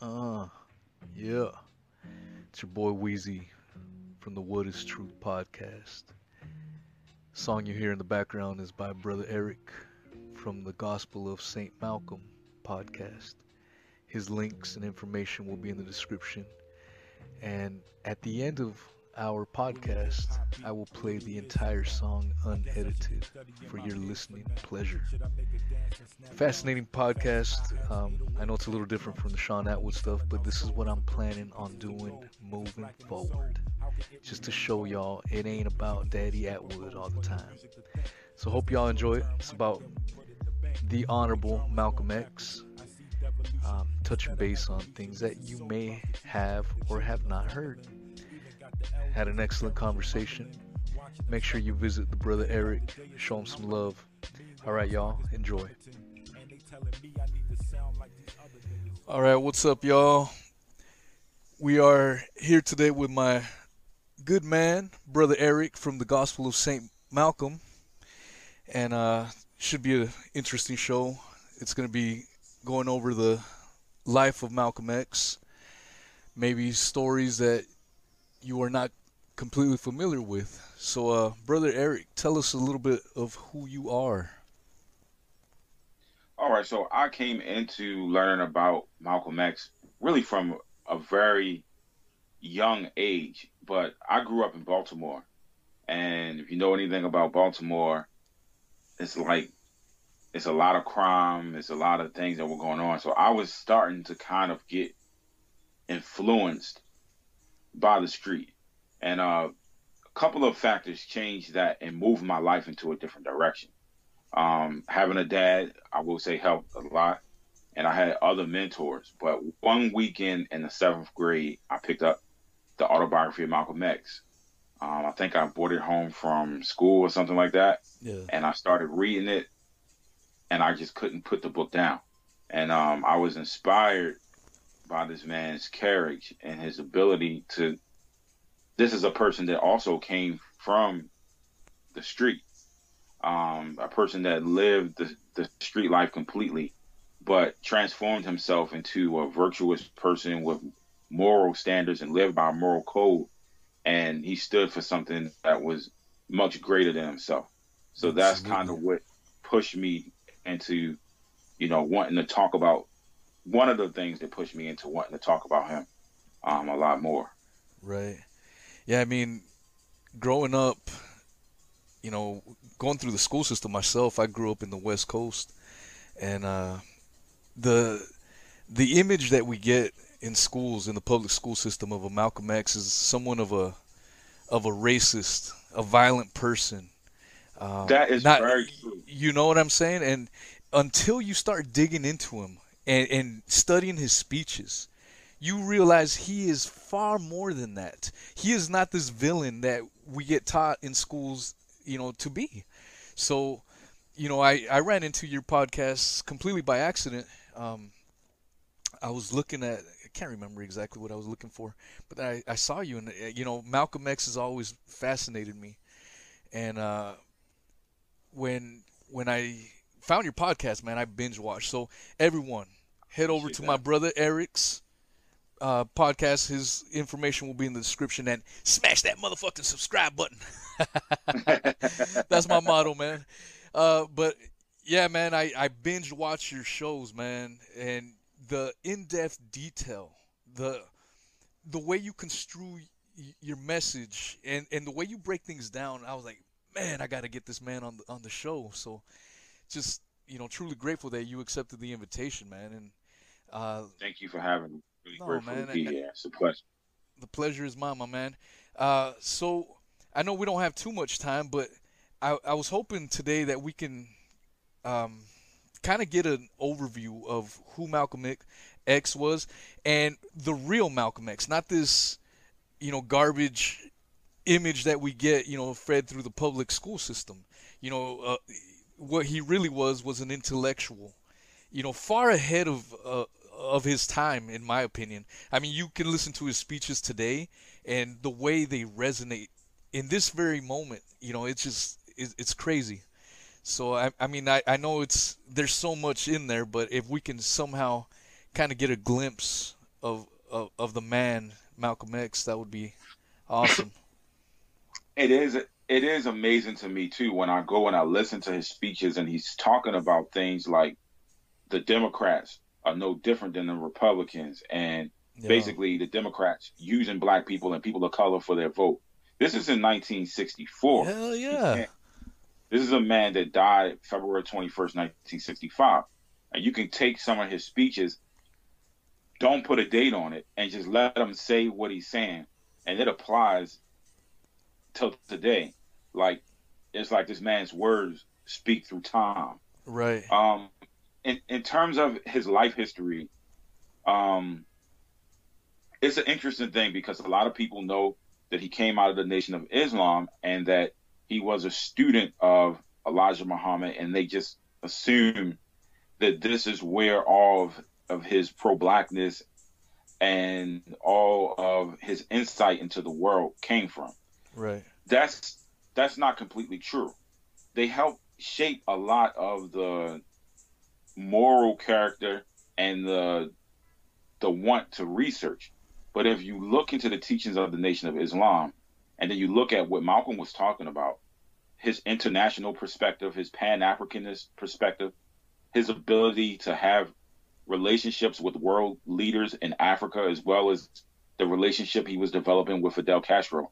Uh, yeah. It's your boy Wheezy from the What is Truth podcast. song you hear in the background is by Brother Eric from the Gospel of St. Malcolm podcast. His links and information will be in the description. And at the end of our podcast, I will play the entire song unedited for your listening pleasure. Fascinating podcast. Um, I know it's a little different from the Sean Atwood stuff, but this is what I'm planning on doing moving forward. Just to show y'all it ain't about Daddy Atwood all the time. So hope y'all enjoy it. It's about the Honorable Malcolm X. Um, touching base on things that you may have or have not heard. Had an excellent conversation. Make sure you visit the brother Eric, show him some love. All right, y'all, enjoy. All right, what's up, y'all? We are here today with my good man, brother Eric from the Gospel of St. Malcolm, and uh, should be an interesting show. It's going to be going over the life of Malcolm X, maybe stories that you are not completely familiar with. So, uh, brother Eric, tell us a little bit of who you are. All right, so I came into learning about Malcolm X really from a very young age, but I grew up in Baltimore. And if you know anything about Baltimore, it's like it's a lot of crime, it's a lot of things that were going on. So I was starting to kind of get influenced by the street. And uh, a couple of factors changed that and moved my life into a different direction. Um, having a dad, I will say, helped a lot. And I had other mentors. But one weekend in the seventh grade, I picked up the autobiography of Malcolm X. Um, I think I brought it home from school or something like that. Yeah. And I started reading it, and I just couldn't put the book down. And um, I was inspired by this man's carriage and his ability to. This is a person that also came from the street, um, a person that lived the, the street life completely, but transformed himself into a virtuous person with moral standards and lived by a moral code. And he stood for something that was much greater than himself. So that's kind of what pushed me into, you know, wanting to talk about one of the things that pushed me into wanting to talk about him um, a lot more. Right. Yeah, I mean, growing up, you know, going through the school system myself, I grew up in the West Coast, and uh, the the image that we get in schools in the public school system of a Malcolm X is someone of a of a racist, a violent person. Um, That is not, very true. You know what I'm saying? And until you start digging into him and, and studying his speeches, you realize he is far more than that. He is not this villain that we get taught in schools, you know, to be. So, you know, I, I ran into your podcast completely by accident. Um, I was looking at, I can't remember exactly what I was looking for, but I, I saw you, and, uh, you know, Malcolm X has always fascinated me. And uh, when when I found your podcast, man, I binge watched. So, everyone, head over to my brother Eric's uh, podcast. His information will be in the description. And smash that motherfucking subscribe button. That's my motto, man. Uh, but yeah, man, I, I binge watch your shows, man, and the in-depth detail, the the way you construe y- your message, and, and the way you break things down. I was like, man, I got to get this man on the on the show. So, just you know, truly grateful that you accepted the invitation, man, and uh, Thank you for having me. Really No, grateful man, to be I- here. It's a pleasure. the pleasure is mine, my man. Uh, so I know we don't have too much time, but I, I was hoping today that we can um, kind of get an overview of who Malcolm X was and the real Malcolm X, not this, you know, garbage image that we get, you know, fed through the public school system. You know, uh, what he really was was an intellectual, you know, far ahead of uh, of his time, in my opinion. I mean, you can listen to his speeches today, and the way they resonate in this very moment, you know, it's just it's, it's crazy. So I, I mean, I, I know it's there's so much in there, but if we can somehow kind of get a glimpse of of, of the man Malcolm X, that would be awesome. It is it is amazing to me too when I go and I listen to his speeches and he's talking about things like the Democrats are no different than the Republicans and yeah. basically the Democrats using black people and people of color for their vote. This is in 1964. Hell yeah. This is a man that died February 21st, 1965. And you can take some of his speeches, don't put a date on it, and just let him say what he's saying. And it applies till today. Like, it's like this man's words speak through time. Right. Um, in, in terms of his life history, um, it's an interesting thing because a lot of people know that he came out of the Nation of Islam and that he was a student of Elijah Muhammad, and they just assume that this is where all of, of his pro blackness and all of his insight into the world came from. Right. That's that's not completely true. They help shape a lot of the moral character and the the want to research. But if you look into the teachings of the Nation of Islam, and then you look at what Malcolm was talking about, his international perspective, his Pan Africanist perspective, his ability to have relationships with world leaders in Africa, as well as the relationship he was developing with Fidel Castro.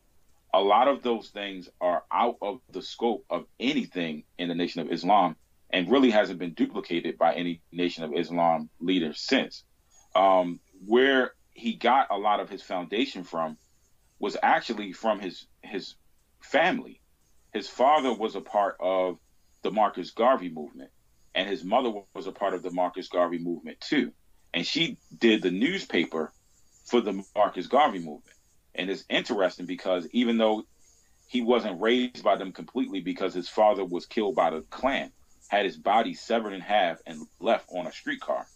A lot of those things are out of the scope of anything in the Nation of Islam and really hasn't been duplicated by any Nation of Islam leader since. Um, where he got a lot of his foundation from was actually from his his family. His father was a part of the Marcus Garvey movement, and his mother was a part of the Marcus Garvey movement too. And she did the newspaper for the Marcus Garvey movement. And it's interesting because even though he wasn't raised by them completely because his father was killed by the Klan, had his body severed in half and left on a streetcar.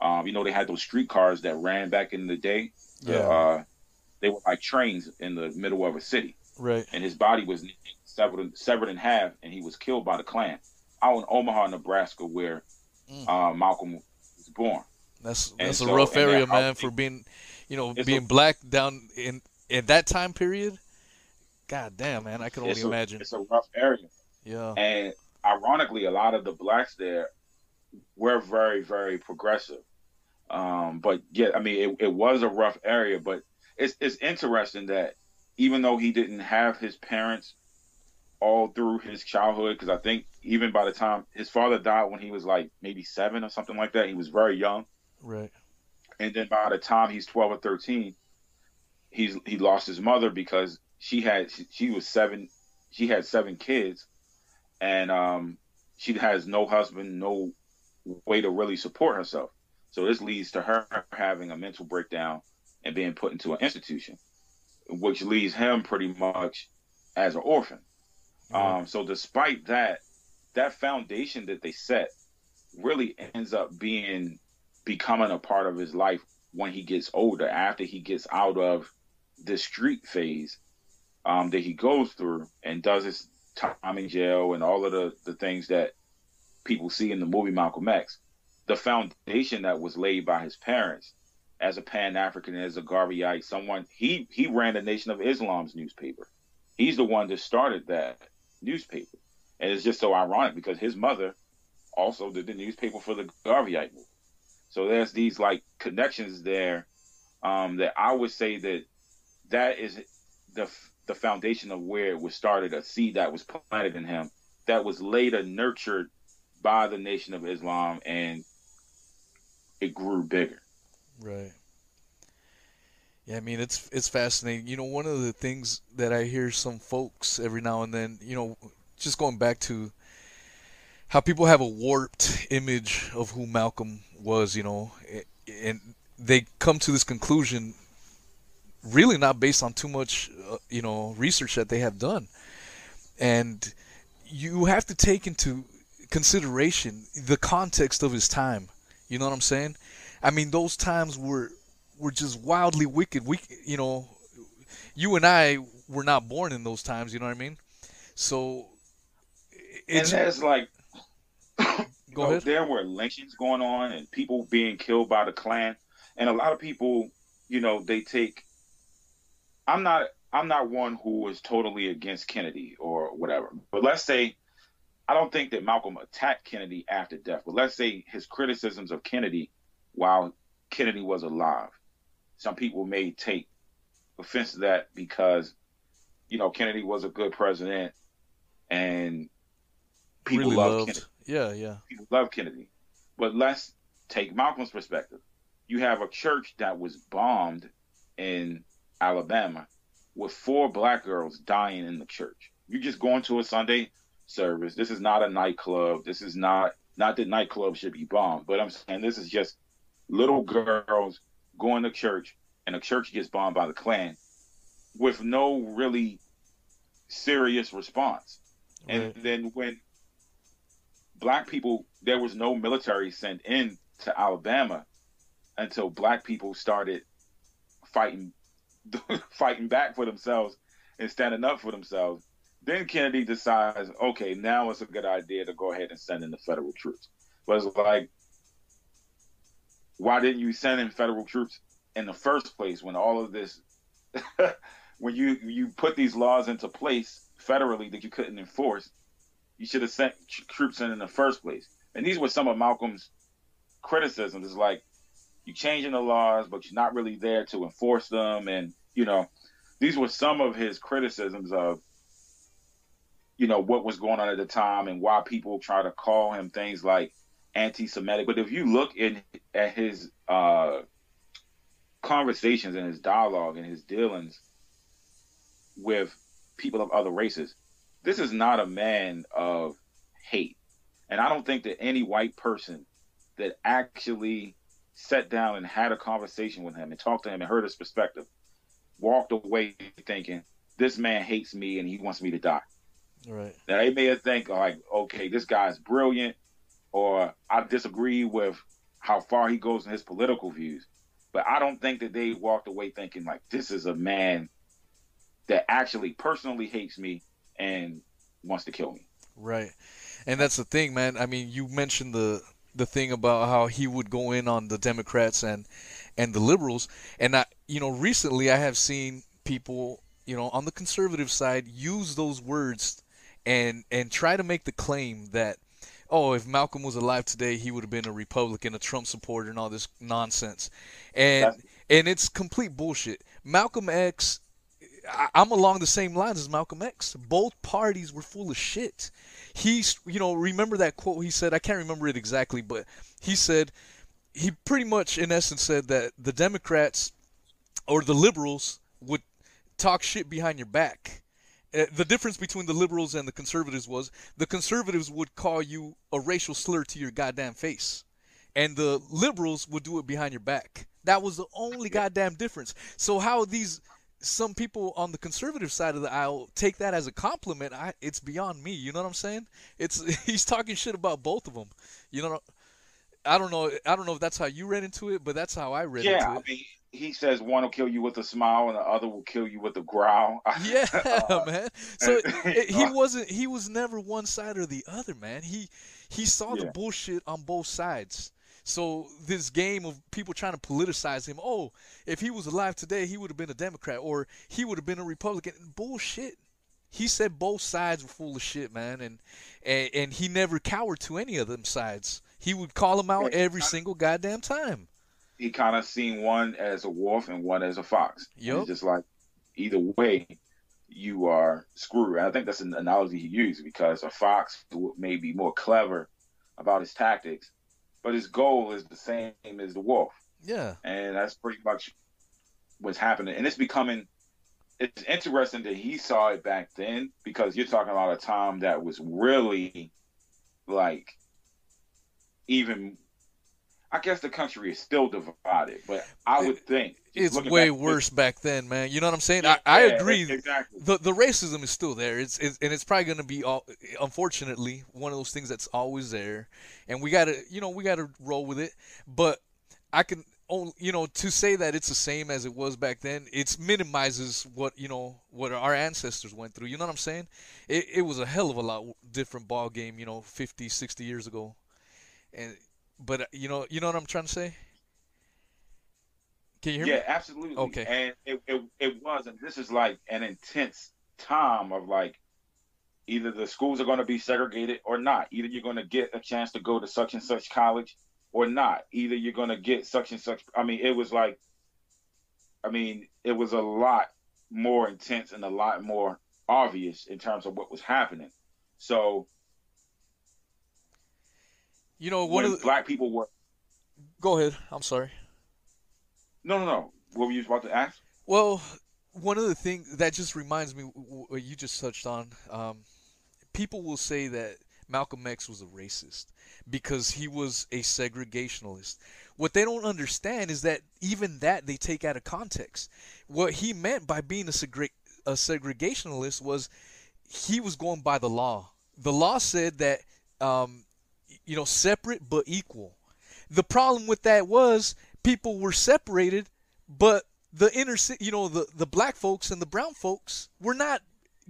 Um, you know, they had those streetcars that ran back in the day. Yeah. Uh, they were like trains in the middle of a city. Right. And his body was severed, severed in half, and he was killed by the Klan out in Omaha, Nebraska, where mm. uh, Malcolm was born. That's that's and a so, rough area, man, for being, you know, being a, black down in in that time period. God damn, man, I can only a, imagine. It's a rough area. Yeah. And ironically, a lot of the blacks there were very, very progressive. Um, but yeah, I mean, it, it was a rough area, but it's it's interesting that even though he didn't have his parents all through his childhood, because I think even by the time his father died when he was like maybe seven or something like that, he was very young. Right. And then by the time he's twelve or thirteen, he's he lost his mother because she had she, she was seven, she had seven kids, and um, she has no husband, no way to really support herself. So this leads to her having a mental breakdown and being put into an institution, which leaves him pretty much as an orphan. Mm-hmm. Um, so despite that, that foundation that they set really ends up being becoming a part of his life when he gets older, after he gets out of the street phase um, that he goes through and does his time in jail and all of the, the things that people see in the movie Malcolm X. The foundation that was laid by his parents as a Pan African, as a Garveyite, someone he he ran the Nation of Islam's newspaper. He's the one that started that newspaper, and it's just so ironic because his mother also did the newspaper for the Garveyite movement. So there's these like connections there um, that I would say that that is the the foundation of where it was started, a seed that was planted in him that was later nurtured by the Nation of Islam and it grew bigger. Right. Yeah, I mean it's it's fascinating. You know, one of the things that I hear some folks every now and then, you know, just going back to how people have a warped image of who Malcolm was, you know, and they come to this conclusion really not based on too much, uh, you know, research that they have done. And you have to take into consideration the context of his time. You know what I'm saying? I mean, those times were were just wildly wicked. We, you know, you and I were not born in those times. You know what I mean? So it's and there's like, go know, ahead. There were lynchings going on and people being killed by the Klan. And a lot of people, you know, they take. I'm not. I'm not one who is totally against Kennedy or whatever. But let's say, I don't think that Malcolm attacked Kennedy after death. But let's say his criticisms of Kennedy while Kennedy was alive. Some people may take offense to that because, you know, Kennedy was a good president and people really love loved. Kennedy. Yeah, yeah. People love Kennedy. But let's take Malcolm's perspective. You have a church that was bombed in Alabama with four black girls dying in the church. You're just going to a Sunday service. This is not a nightclub. This is not not that nightclubs should be bombed, but I'm saying this is just little girls going to church and the church gets bombed by the Klan with no really serious response. And then when black people, there was no military sent in to Alabama until black people started fighting, fighting back for themselves and standing up for themselves. Then Kennedy decides, okay, now it's a good idea to go ahead and send in the federal troops. But it's like, why didn't you send in federal troops in the first place when all of this, when you you put these laws into place federally that you couldn't enforce? You should have sent troops in in the first place. And these were some of Malcolm's criticisms. It's like you changing the laws, but you're not really there to enforce them. And you know, these were some of his criticisms of you know what was going on at the time and why people try to call him things like anti-Semitic. But if you look in at his uh, conversations and his dialogue and his dealings with people of other races, this is not a man of hate. And I don't think that any white person that actually sat down and had a conversation with him and talked to him and heard his perspective walked away thinking this man hates me and he wants me to die. Right. Now they may think oh, like, okay, this guy's brilliant, or I disagree with how far he goes in his political views. But I don't think that they walked away thinking like this is a man that actually personally hates me and wants to kill me. Right. And that's the thing, man. I mean, you mentioned the the thing about how he would go in on the Democrats and and the liberals, and I, you know, recently I have seen people, you know, on the conservative side use those words and and try to make the claim that oh, if Malcolm was alive today, he would have been a Republican, a Trump supporter, and all this nonsense. And That's- and it's complete bullshit. Malcolm X I- I'm along the same lines as Malcolm X. Both parties were full of shit. He's, you know, remember that quote he said? I can't remember it exactly, but he said, he pretty much, in essence, said that the Democrats or the liberals would talk shit behind your back. Uh, the difference between the liberals and the conservatives was the conservatives would call you a racial slur to your goddamn face, and the liberals would do it behind your back. That was the only goddamn difference. So how these some people on the conservative side of the aisle take that as a compliment, I, it's beyond me. You know what I'm saying? It's he's talking shit about both of them. You know, I don't know. I don't know if that's how you read into it, but that's how I read yeah, I into it. mean, he says one will kill you with a smile and the other will kill you with a growl. Yeah, man. So Uh, it, he wasn't. He was never one side or the other, man. He he saw the bullshit on both sides. So this game of people trying to politicize him. Oh, if he was alive today, he would have been a Democrat or he would have been a Republican. Bullshit. He said both sides were full of shit, man, and and, and he never cowered to any of them sides. He would call them out every single goddamn time. he kind of seen one as a wolf and one as a fox. Yup. Just like either way, you are screwed. And I think that's an analogy he used because a fox may be more clever about his tactics, but his goal is the same as the wolf, Yeah. and that's pretty much what's happening. And it's becoming. It's interesting that he saw it back then because you're talking about a time that was really like even I guess the country is still divided, but I would think It's way back- worse back then, man. You know what I'm saying? Yeah, I, I yeah, agree. exactly. the the racism is still there. It's, it's and it's probably going to be all, unfortunately one of those things that's always there, and we got to you know we got to roll with it. But I can only you know to say that it's the same as it was back then. It minimizes what you know what our ancestors went through. You know what I'm saying? It it was a hell of a lot different ball game. You know, 50, 60 years ago, and but uh, you know you know what I'm trying to say. Can you hear me? yeah, me? absolutely. Okay. And it, it it was, and this is like an intense time of like either the schools are going to be segregated or not. Either you're going to get a chance to go to such and such college or not. Either you're going to get such and such. I mean, it was like, I mean, it was a lot more intense and a lot more obvious in terms of what was happening. So You know, one when of the, black people were go ahead. I'm sorry. no, no, no. What were you about to ask? Well, one of the things that just reminds me what you just touched on. Um, people will say that Malcolm X was a racist because he was a segregationalist. What they don't understand is that even that they take out of context. What he meant by being a, segre- a segregationalist was he was going by the law. The law said that, um, you know, separate but equal. The problem with that was people were separated, but the inner, you know, the the black folks and the brown folks were not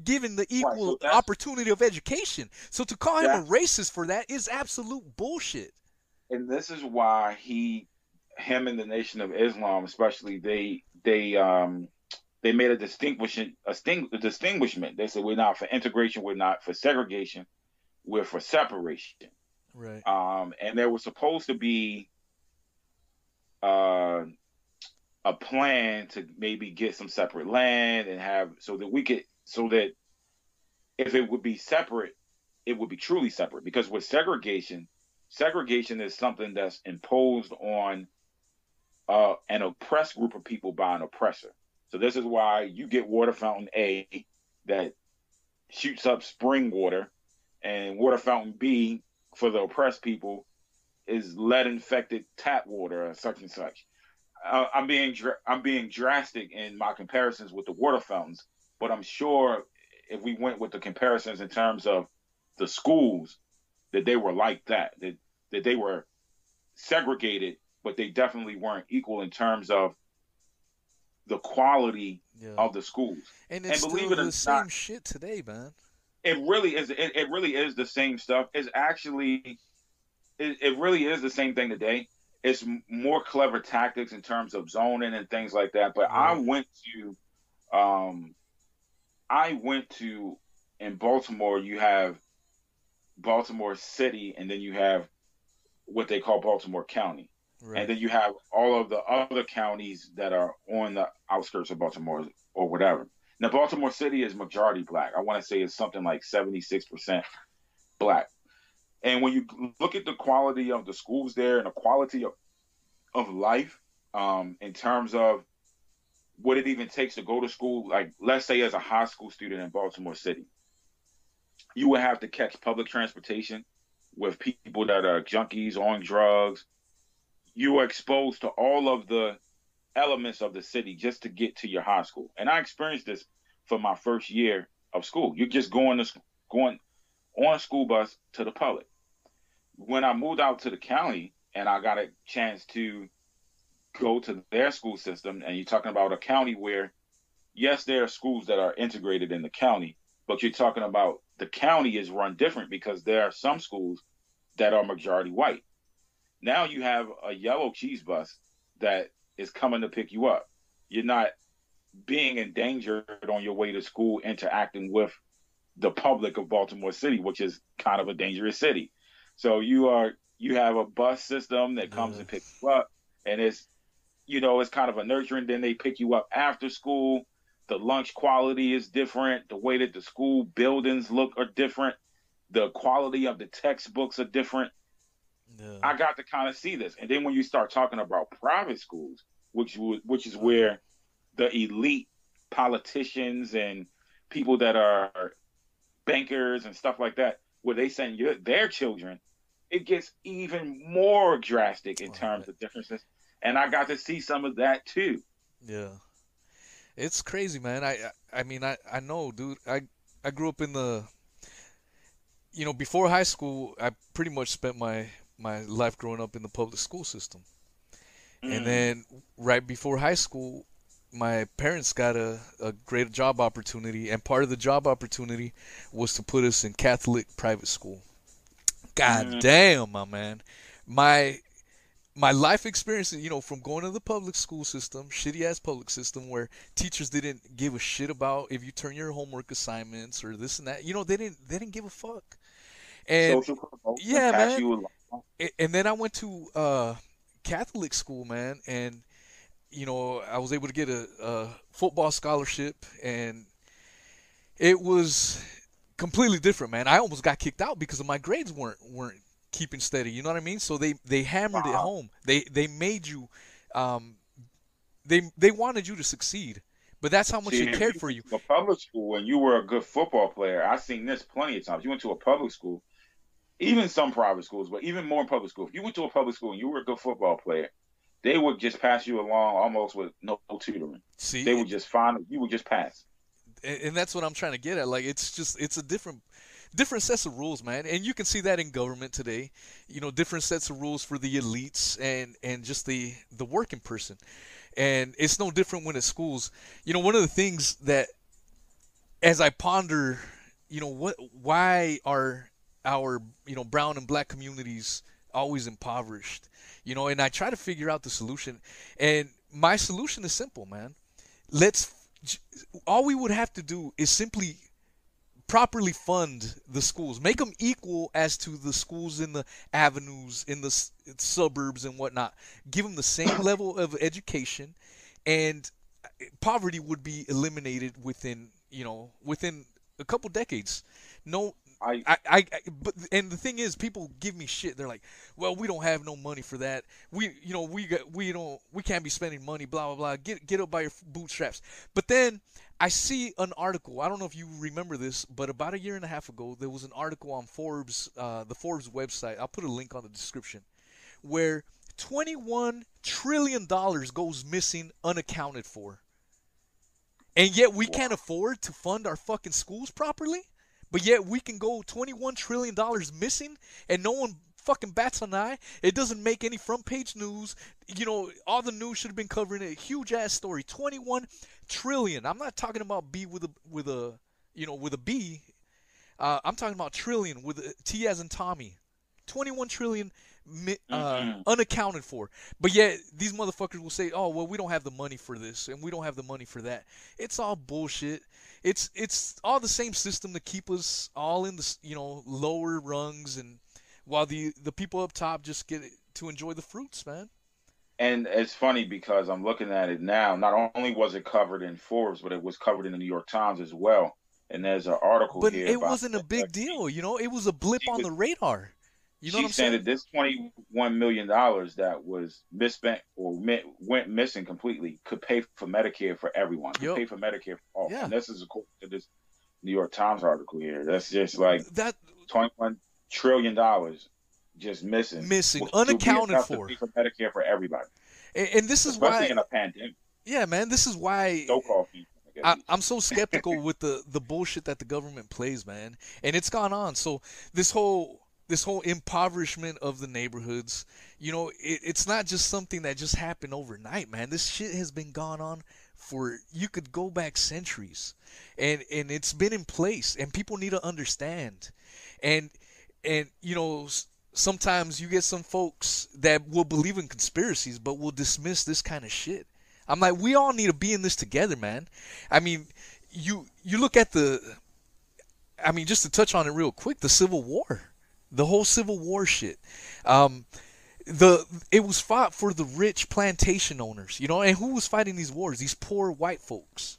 given the equal that's- opportunity of education. So to call him a racist for that is absolute bullshit. and this is why he him and the nation of islam especially they they um they made a distinguishing a, sting, a distinguishment they said we're not for integration we're not for segregation we're for separation Right. um and there was supposed to be uh a plan to maybe get some separate land and have so that we could so that if it would be separate it would be truly separate because with segregation segregation is something that's imposed on uh, an oppressed group of people by an oppressor. So this is why you get water fountain A that shoots up spring water, and water fountain B for the oppressed people is lead infected tap water or such and such. Uh, I'm being dr- I'm being drastic in my comparisons with the water fountains, but I'm sure if we went with the comparisons in terms of the schools, that they were like that, that that they were segregated, but they definitely weren't equal in terms of the quality Yeah. of the schools. and it's and believe still it the same not- shit today, man. It really is. It, it really is the same stuff. It's actually, it, it really is the same thing today. It's more clever tactics in terms of zoning and things like that. But I went to, um, I went to in Baltimore. You have Baltimore City, and then you have what they call Baltimore County. Right. and then you have all of the other counties that are on the outskirts of Baltimore or whatever. Now, Baltimore City is majority black. I want to say it's something like 76% black. And when you look at the quality of the schools there and the quality of, of life um, in terms of what it even takes to go to school, like let's say as a high school student in Baltimore City, you would have to catch public transportation with people that are junkies on drugs, you are exposed to all of the elements of the city just to get to your high school. And I experienced this for my first year of school. You're just going to going on a school bus to the public. When I moved out to the county and I got a chance to go to their school system, and you're talking about a county where, yes, there are schools that are integrated in the county, but you're talking about the county is run different because there are some schools that are majority white. Now you have a yellow cheese bus that is coming to pick you up. You're not being endangered on your way to school, interacting with the public of Baltimore City, which is kind of a dangerous city. So you are you have a bus system that comes and picks you up, and it's you know it's kind of a nurturing. Then they pick you up after school. The lunch quality is different. The way that the school buildings look are different. The quality of the textbooks are different. Yeah. I got to kind of see this. And then when you start talking about private schools, which which is where the elite politicians and people that are bankers and stuff like that, where they send your, their children, it gets even more drastic in terms of differences. And I got to see some of that too. Yeah. It's crazy, man. I I I mean I I know, dude. I I grew up in the you know, before high school, I pretty much spent my my life growing up in the public school system. Mm. And then right before high school, my parents got a, a great job opportunity, and part of the job opportunity was to put us in Catholic private school. God Mm. damn, my man. My my life experience, you know, from going to the public school system, shitty ass public system, where teachers didn't give a shit about if you turn your homework assignments or this and that. You know, they didn't they didn't give a fuck. And yeah, man. And then I went to uh, Catholic school, man, and you know, I was able to get a, a football scholarship, and it was completely different, man. I almost got kicked out because of my grades weren't weren't keeping steady. You know what I mean? So they they hammered wow. it home. They they made you, um, they they wanted you to succeed. But that's how much See, they cared for you. A public school, when you were a good football player, I've seen this plenty of times. You went to a public school, even some private schools, but even more in public school. If you went to a public school and you were a good football player, they would just pass you along almost with no tutoring. See, they would just find you would just pass. And that's what I'm trying to get at. Like it's just it's a different different sets of rules, man. And you can see that in government today. You know, different sets of rules for the elites and and just the the working person. And it's no different when at schools. You know, one of the things that as I ponder, you know, what why are our, you know, brown and black communities always impoverished? You know, and I try to figure out the solution. And my solution is simple, man. Let's all we would have to do is simply properly fund the schools, make them equal as to the schools in the avenues, in the suburbs, and whatnot. Give them the same level of education, and eh, poverty would be eliminated within you know within a couple decades. No, I, I, I, but and the thing is, people give me shit. They're like, "Well, we don't have no money for that. We, you know, we got, we don't, we can't be spending money. Blah blah blah. Get get up by your bootstraps." But then I see an article. I don't know if you remember this, but about a year and a half ago, there was an article on Forbes, uh, the Forbes website. I'll put a link on the description, where 21 trillion dollars goes missing unaccounted for, and yet we can't afford to fund our fucking schools properly. But yet we can go 21 trillion dollars missing, and no one fucking bats an eye. It doesn't make any front page news. You know, all the news should have been covering it. Huge ass story. 21 trillion. I'm not talking about B with a with a you know with a B. Uh, I'm talking about trillion with a T as in Tommy. 21 trillion uh, mm-hmm. unaccounted for. But yet these motherfuckers will say, "Oh, well, we don't have the money for this, and we don't have the money for that." It's all bullshit. It's it's all the same system to keep us all in the you know lower rungs, and while the the people up top just get to enjoy the fruits, man. And it's funny because I'm looking at it now. Not only was it covered in Forbes, but it was covered in the New York Times as well. And there's an article but here. it wasn't a big deal, you know. It was a blip on the radar. You know She's saying, saying that this twenty-one million dollars that was misspent or went missing completely could pay for Medicare for everyone. Could yep. pay for Medicare for all. Yeah. And this is according to this New York Times article here. That's just like that twenty-one trillion dollars just missing, missing, unaccounted for. for Medicare for everybody. And, and this is Especially why in a pandemic. Yeah, man, this is why. So-called I, am so skeptical with the the bullshit that the government plays, man, and it's gone on. So this whole this whole impoverishment of the neighborhoods, you know, it, it's not just something that just happened overnight, man. This shit has been gone on for you could go back centuries, and and it's been in place, and people need to understand, and and you know sometimes you get some folks that will believe in conspiracies but will dismiss this kind of shit. I'm like, we all need to be in this together, man. I mean, you you look at the I mean, just to touch on it real quick, the Civil War, the whole Civil War shit. Um, the it was fought for the rich plantation owners, you know, and who was fighting these wars? These poor white folks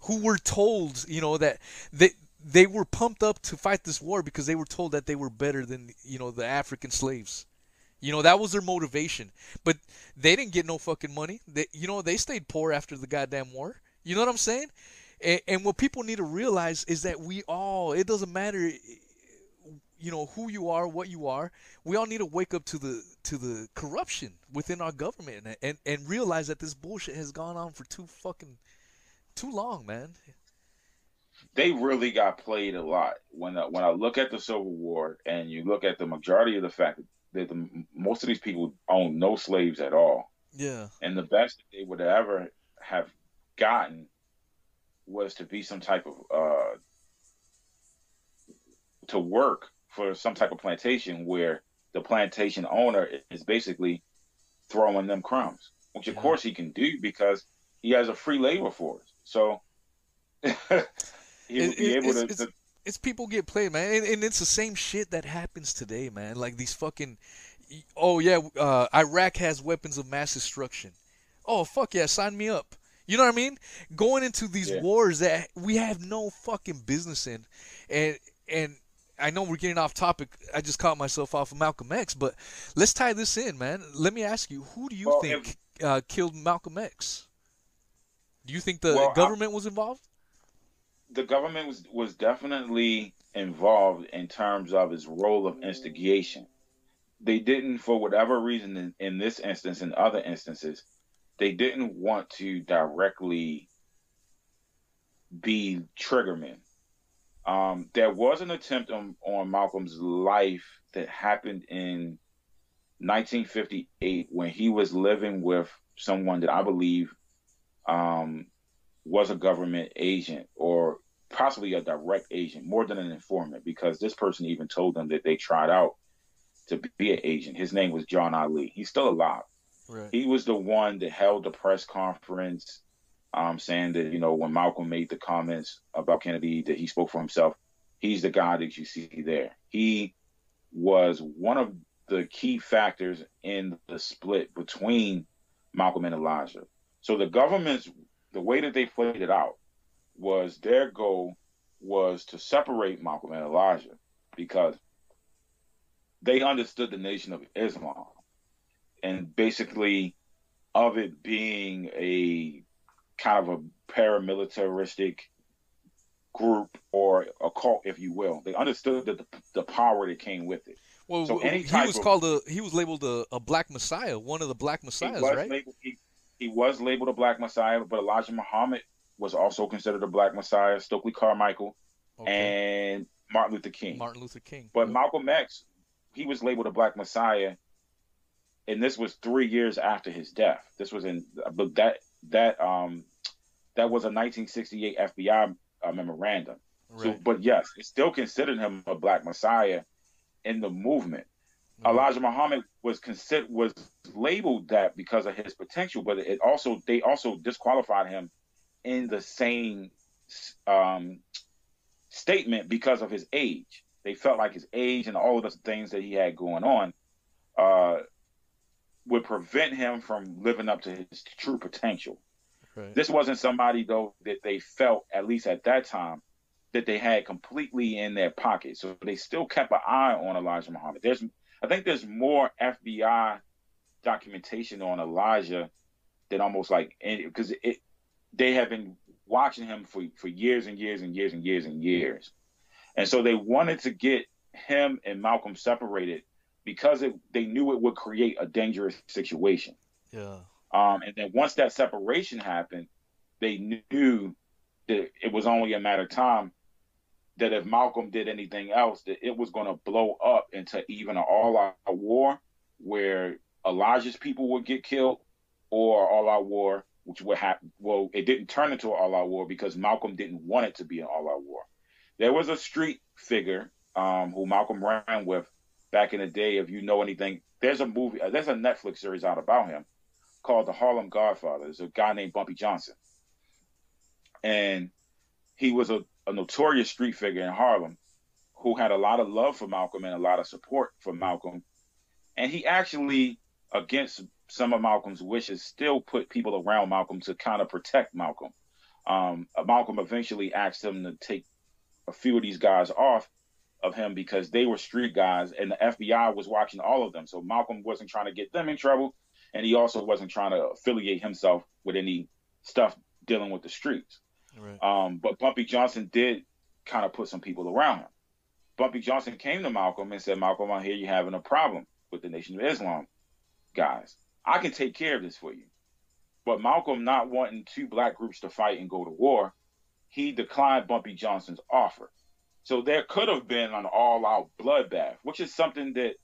who were told, you know, that they they were pumped up to fight this war because they were told that they were better than you know the African slaves. You know that was their motivation, but they didn't get no fucking money. They, you know, they stayed poor after the goddamn war. You know what I'm saying? And, and what people need to realize is that we all, it doesn't matter, you know, who you are, what you are. We all need to wake up to the to the corruption within our government and and, and realize that this bullshit has gone on for too fucking too long, man they really got played a lot. When I, when I look at the Civil War and you look at the majority of the fact that the, most of these people own no slaves at all. Yeah. And the best that they would ever have gotten was to be some type of uh, to work for some type of plantation where the plantation owner is basically throwing them crumbs, which of Yeah. course he can do because he has a free labor force. So he would It- be able it's- to, it's- it's people get played, man, and, and it's the same shit that happens today, man. Like these fucking, oh yeah, uh, Iraq has weapons of mass destruction. Oh fuck yeah, sign me up. You know what I mean? Going into these Yeah. wars that we have no fucking business in, and and I know we're getting off topic. I just caught myself off of Malcolm X, but let's tie this in, man. Let me ask you, who do you Well, think uh, killed Malcolm X? Do you think the Well, I- government was involved? the government was was definitely involved in terms of its role of instigation. They didn't, for whatever reason, in, in this instance and other instances, they didn't want to directly be triggermen. Um, there was an attempt on, on Malcolm's life that happened in 1958 when he was living with someone that I believe um, was a government agent or possibly a direct agent more than an informant because this person even told them that they tried out to be an agent. His name was John Ali. He's still alive. Right. He was the one that held the press conference um, saying that, you know, when Malcolm made the comments about Kennedy, that he spoke for himself. He's the guy that you see there. He was one of the key factors in the split between Malcolm and Elijah. So the government's, the way that they played it out was their goal was to separate Malcolm and Elijah because they understood the Nation of Islam and basically of it being a kind of a paramilitaristic group or a cult, if you will. They understood that the, the power that came with it. Well, So any he was of- called a he was labeled a, a black messiah, one of the black messiahs, right? labeled, he, he was labeled a black messiah, but Elijah Muhammad was also considered a black messiah, Stokely Carmichael, Okay. and Martin Luther King. Martin Luther King. But Yep. Malcolm X, he was labeled a black messiah, and this was three years after his death. This was in, but that that um that was a 1968 FBI uh, memorandum. So, but yes, it still considered him a black messiah in the movement. Mhm. Elijah Muhammad was considered was labeled that because of his potential, but it also they also disqualified him in the same um, statement because of his age. They felt like his age and all of the things that he had going on uh, would prevent him from living up to his true potential. Right. This wasn't somebody though that they felt, at least at that time, that they had completely in their pocket. So they still kept an eye on Elijah Muhammad. There's, I think, there's more FBI documentation on Elijah than almost like because it, they have been watching him for for years and years and years and years and years, and so they wanted to get him and Malcolm separated because it, they knew it would create a dangerous situation. yeah. Um, and then once that separation happened, they knew that it was only a matter of time that if Malcolm did anything else, that it was going to blow up into even an all-out war where Elijah's people would get killed, or all-out war, which would happen. Well, it didn't turn into an all-out war because Malcolm didn't want it to be an all-out war. There was a street figure um, who Malcolm ran with back in the day. If you know anything, there's a movie, there's a Netflix series out about him called The Harlem Godfather. There's a guy named Bumpy Johnson. And he was a, a notorious street figure in Harlem who had a lot of love for Malcolm and a lot of support for Malcolm. And he actually, against some of Malcolm's wishes, still put people around Malcolm to kind of protect Malcolm. Um, Malcolm eventually asked him to take a few of these guys off of him because they were street guys and the FBI was watching all of them. So Malcolm wasn't trying to get them in trouble and he also wasn't trying to affiliate himself with any stuff dealing with the streets. Right. Um, but Bumpy Johnson did kind of put some people around him. Bumpy Johnson came to Malcolm and said, Malcolm, I hear you're having a problem with the Nation of Islam guys. I can take care of this for you. But Malcolm, not wanting two black groups to fight and go to war, he declined Bumpy Johnson's offer. So there could have been an all out bloodbath, which is something that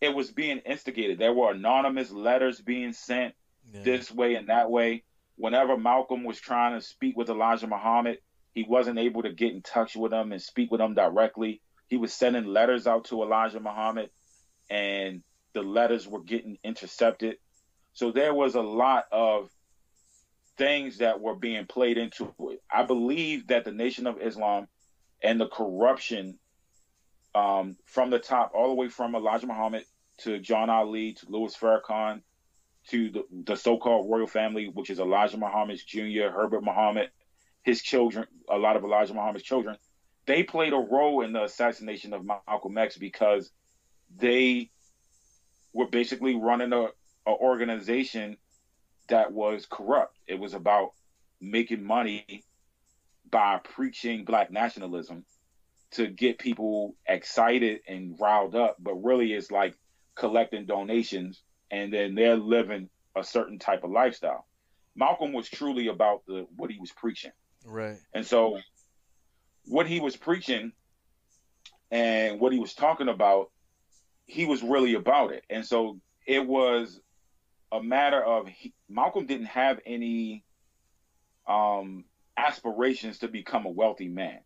it was being instigated. There were anonymous letters being sent Yeah. this way and that way. Whenever Malcolm was trying to speak with Elijah Muhammad, he wasn't able to get in touch with him and speak with him directly. He was sending letters out to Elijah Muhammad, and the letters were getting intercepted. So there was a lot of things that were being played into it. I believe that the Nation of Islam and the corruption um, from the top, all the way from Elijah Muhammad to John Ali to Louis Farrakhan to the, the so-called royal family, which is Elijah Muhammad's Jr., Herbert Muhammad, his children, a lot of Elijah Muhammad's children, they played a role in the assassination of Malcolm X because they were basically running a, a organization that was corrupt. It was about making money by preaching black nationalism to get people excited and riled up, but really it's like collecting donations and then they're living a certain type of lifestyle. Malcolm was truly about the what he was preaching. Right. And so what he was preaching and what he was talking about, he was really about it. And so it was a matter of he, Malcolm didn't have any um, aspirations to become a wealthy man.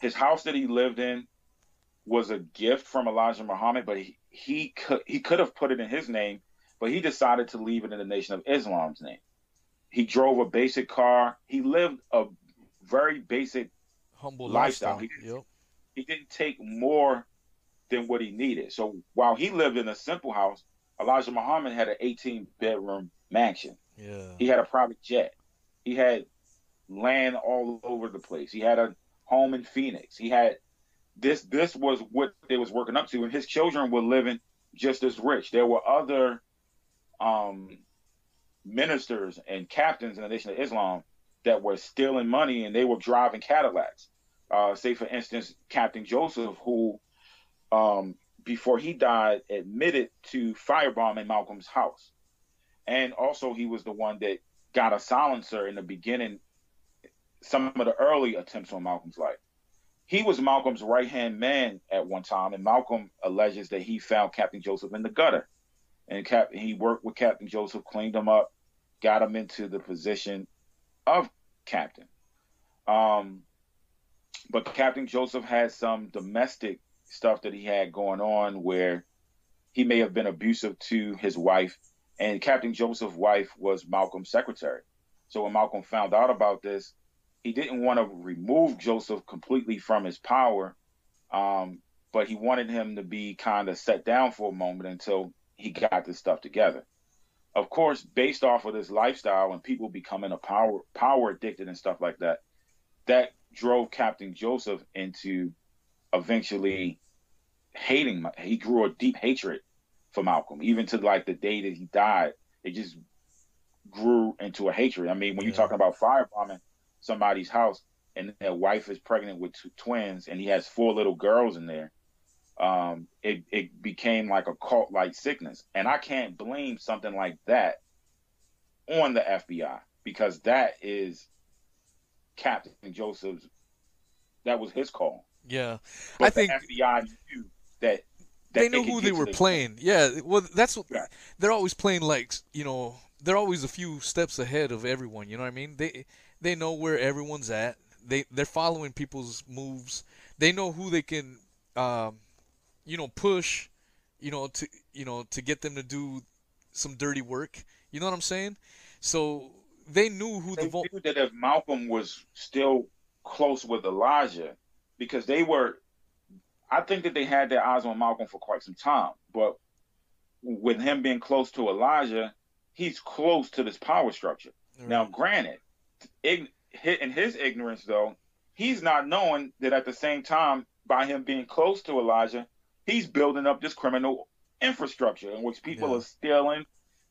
His house that he lived in was a gift from Elijah Muhammad, but he, he could he could have put it in his name, but he decided to leave it in the Nation of Islam's name. He drove a basic car. He lived a very basic Humble lifestyle. lifestyle. He, Yep. he didn't take more than what he needed. So while he lived in a simple house, Elijah Muhammad had an 18 bedroom mansion. Yeah. He had a private jet. He had land all over the place. He had a home in Phoenix. He had this this was what they was working up to and his children were living just as rich. There were other um ministers and captains in the Nation of Islam that were stealing money and they were driving Cadillacs. Uh, say for instance, Captain Joseph, who um, before he died admitted to firebombing Malcolm's house, and also he was the one that got a silencer in the beginning, some of the early attempts on Malcolm's life. He was Malcolm's right hand man at one time, and Malcolm alleges that he found Captain Joseph in the gutter, and Cap- he worked with Captain Joseph, cleaned him up, got him into the position of captain. Um, but Captain Joseph had some domestic stuff that he had going on where he may have been abusive to his wife, and Captain Joseph's wife was Malcolm's secretary. So when Malcolm found out about this, he didn't want to remove Joseph completely from his power, um, but he wanted him to be kind of set down for a moment until he got this stuff together. Of course, based off of this lifestyle and people becoming a power power addicted and stuff like that, that drove Captain Joseph into eventually hating. He grew a deep hatred for Malcolm, even to like the day that he died. It just grew into a hatred. I mean, when you're talking about firebombing somebody's house and their wife is pregnant with two twins and he has four little girls in there, um, it, it became like a cult like sickness. And I can't blame something like that on the FBI because that is Captain Joseph's, that was his call. Yeah. But I think FBI knew that, that they knew who they were playing. Yeah, well, that's what Yeah. they're always playing. Like you know, they're always a few steps ahead of everyone. You know what I mean? They they know where everyone's at. They they're following people's moves. They know who they can, um, you know, push, you know, to you know to get them to do some dirty work. You know what I'm saying? So they knew who They the vo- knew that if Malcolm was still close with Elijah, because they were, I think that they had their eyes on Malcolm for quite some time. But with him being close to Elijah, he's close to this power structure. Now, granted, in his ignorance, though, he's not knowing that at the same time, by him being close to Elijah, he's building up this criminal infrastructure in which people Yeah. are stealing,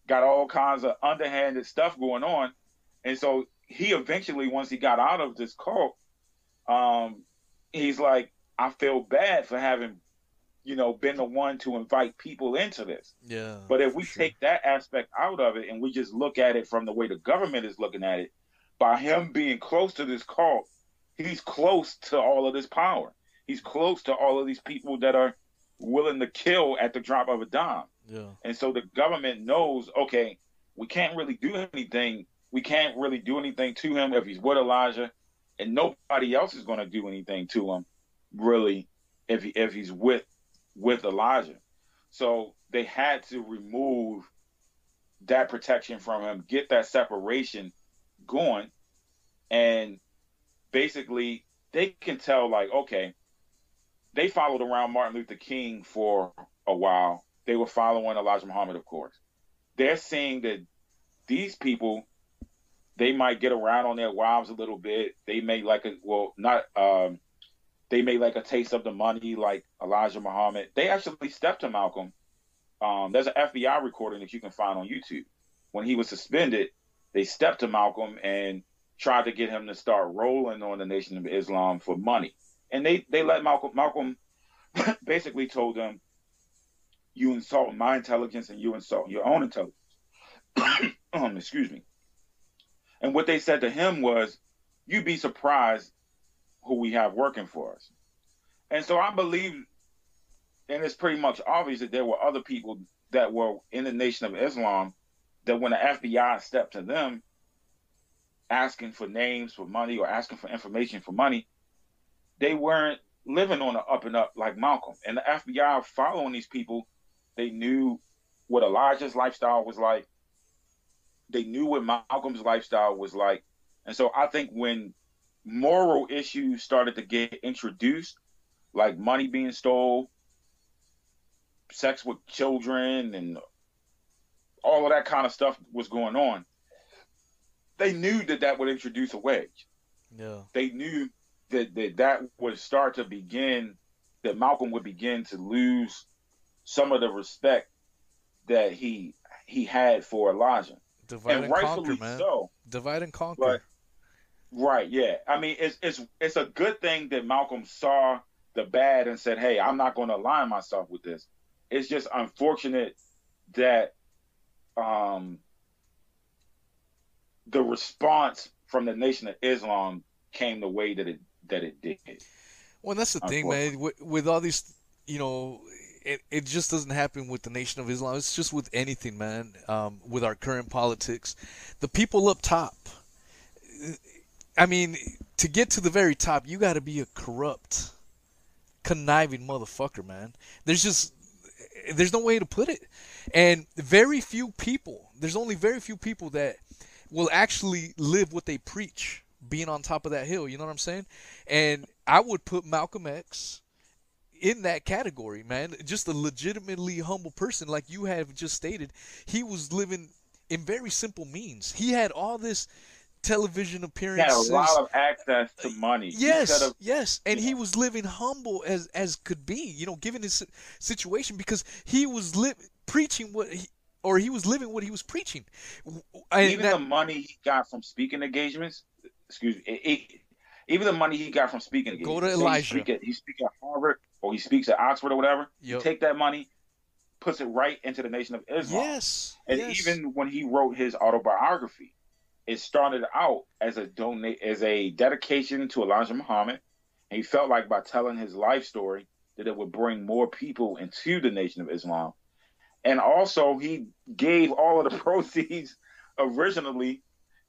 got all kinds of underhanded stuff going on. And so he eventually, once he got out of this cult, um, he's like, I feel bad for having, you know, been the one to invite people into this. yeah. But if we sure. take that aspect out of it and we just look at it from the way the government is looking at it, by him being close to this cult, he's close to all of this power. He's close to all of these people that are willing to kill at the drop of a dime. yeah, And so the government knows, okay, we can't really do anything. We can't really do anything to him if he's with Elijah, and nobody else is going to do anything to him, really, if he, if he's with with Elijah. So they had to remove that protection from him, get that separation going, and basically they can tell like, okay, they followed around Martin Luther King for a while. They were following Elijah Muhammad, of course. They're seeing that these people, they might get around on their wives a little bit. They may like a well, not um, they may like a taste of the money, like Elijah Muhammad. They actually stepped to Malcolm. Um, there's an FBI recording that you can find on YouTube. When he was suspended, they stepped to Malcolm and tried to get him to start rolling on the Nation of Islam for money. And they, they let Malcolm Malcolm basically told them, You insult my intelligence and you insult your own intelligence. um, excuse me. And what they said to him was, You'd be surprised who we have working for us. And so I believe, and it's pretty much obvious that there were other people that were in the Nation of Islam that when the FBI stepped to them asking for names for money or asking for information for money, they weren't living on the up and up like Malcolm. And the FBI following these people, they knew what Elijah's lifestyle was like. They knew what Malcolm's lifestyle was like. And so I think when moral issues started to get introduced, like money being stole, sex with children, and all of that kind of stuff was going on, they knew that that would introduce a wedge. Yeah. They knew that that, that would start to begin, that Malcolm would begin to lose some of the respect that he he had for Elijah. Divide and, and rightfully conquer, man. so. Divide and conquer. But right, yeah. I mean, it's it's it's a good thing that Malcolm saw the bad and said, "Hey, I'm not going to align myself with this." It's just unfortunate that um, the response from the Nation of Islam came the way that it that it did. Well, that's the thing, man. With, with all these, you know, it, it just doesn't happen with the Nation of Islam. It's just with anything, man. Um, with our current politics, the people up top. I mean, to get to the very top, you got to be a corrupt, conniving motherfucker, man. There's just there's no way to put it, and very few people. There's only very few people that will actually live what they preach being on top of that hill. You know what I'm saying? And I would put Malcolm X in that category, man. Just a legitimately humble person, like you have just stated. He was living in very simple means. He had all this television appearances. He had a lot of access to money. Yes, of, yes, and he was living humble as as could be. You know, given his situation, because he was li- preaching what he, or he was living what he was preaching. And even that, the money he got from speaking engagements, excuse me, it, it, even the money he got from speaking engagements. Go to Elijah. He speak, at, he speaks at Harvard or he speaks at Oxford or whatever. Yep. You take that money, puts it right into the Nation of Islam. Yes. And yes. even when he wrote his autobiography, it started out as a donate as a dedication to Elijah Muhammad. And he felt like by telling his life story that it would bring more people into the Nation of Islam. And also he gave all of the proceeds originally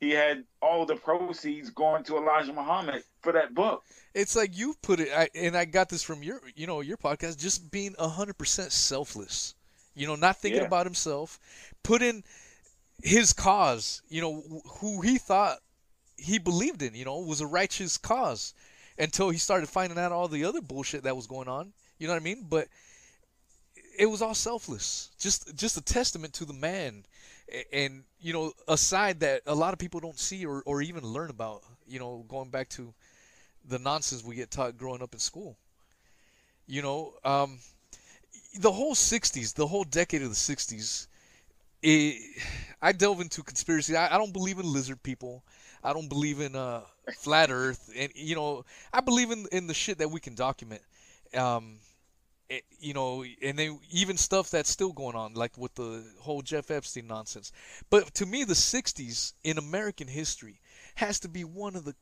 he had all the proceeds going to Elijah Muhammad for that book. It's like you put it, I, and I got this from your, you know, your podcast. Just being hundred percent selfless, you know, not thinking Yeah. about himself, put in his cause, you know, who he thought he believed in, you know, was a righteous cause, until he started finding out all the other bullshit that was going on. You know what I mean? But it was all selfless. Just, just a testament to the man, and you know, a side that a lot of people don't see or, or even learn about. You know, going back to the nonsense we get taught growing up in school. You know, um, the whole '60s, the whole decade of the '60s. It, I delve into conspiracy. I, I don't believe in lizard people. I don't believe in uh, flat Earth, and you know, I believe in in the shit that we can document. Um, it, you know, and then even stuff that's still going on, like with the whole Jeff Epstein nonsense. But to me, the '60s in American history has to be one of the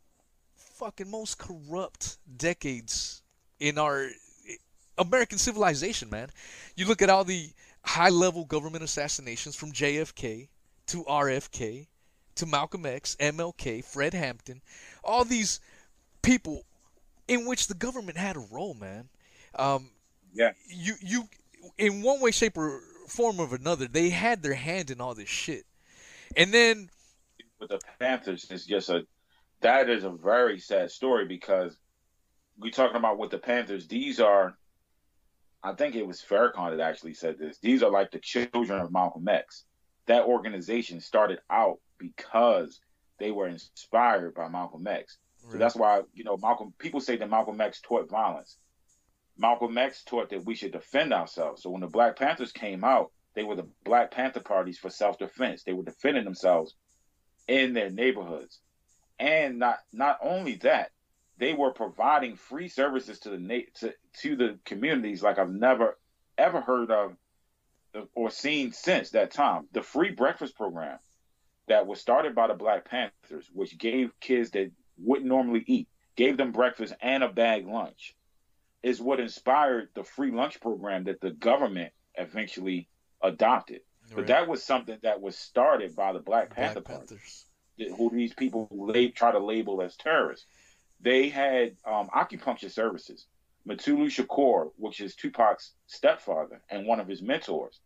fucking most corrupt decades in our American civilization, man. You look at all the high level government assassinations from JFK to RFK to Malcolm X, MLK, Fred Hampton, all these people in which the government had a role, man. Um, Yeah. you you in one way, shape, or form of another, they had their hand in all this shit. And then with the Panthers, it's just a that is a very sad story because we're talking about with the Panthers. These are, I think it was Farrakhan that actually said this. These are like the children of Malcolm X. That organization started out because they were inspired by Malcolm X. So that's why you know Malcolm. People say that Malcolm X taught violence. Malcolm X taught that we should defend ourselves. So when the Black Panthers came out, they were the Black Panther parties for self-defense. They were defending themselves in their neighborhoods, and not not only that, they were providing free services to the na- to, to the communities like I've never ever heard of or seen since that time. The free breakfast program that was started by the Black Panthers, which gave kids that wouldn't normally eat, gave them breakfast and a bag lunch, is what inspired the free lunch program that the government eventually adopted. Right. But that was something that was started by the Black, Black Panther Panthers, Party, who these people try to label as terrorists. They had um, acupuncture services. Mutulu Shakur, which is Tupac's stepfather and one of his mentors,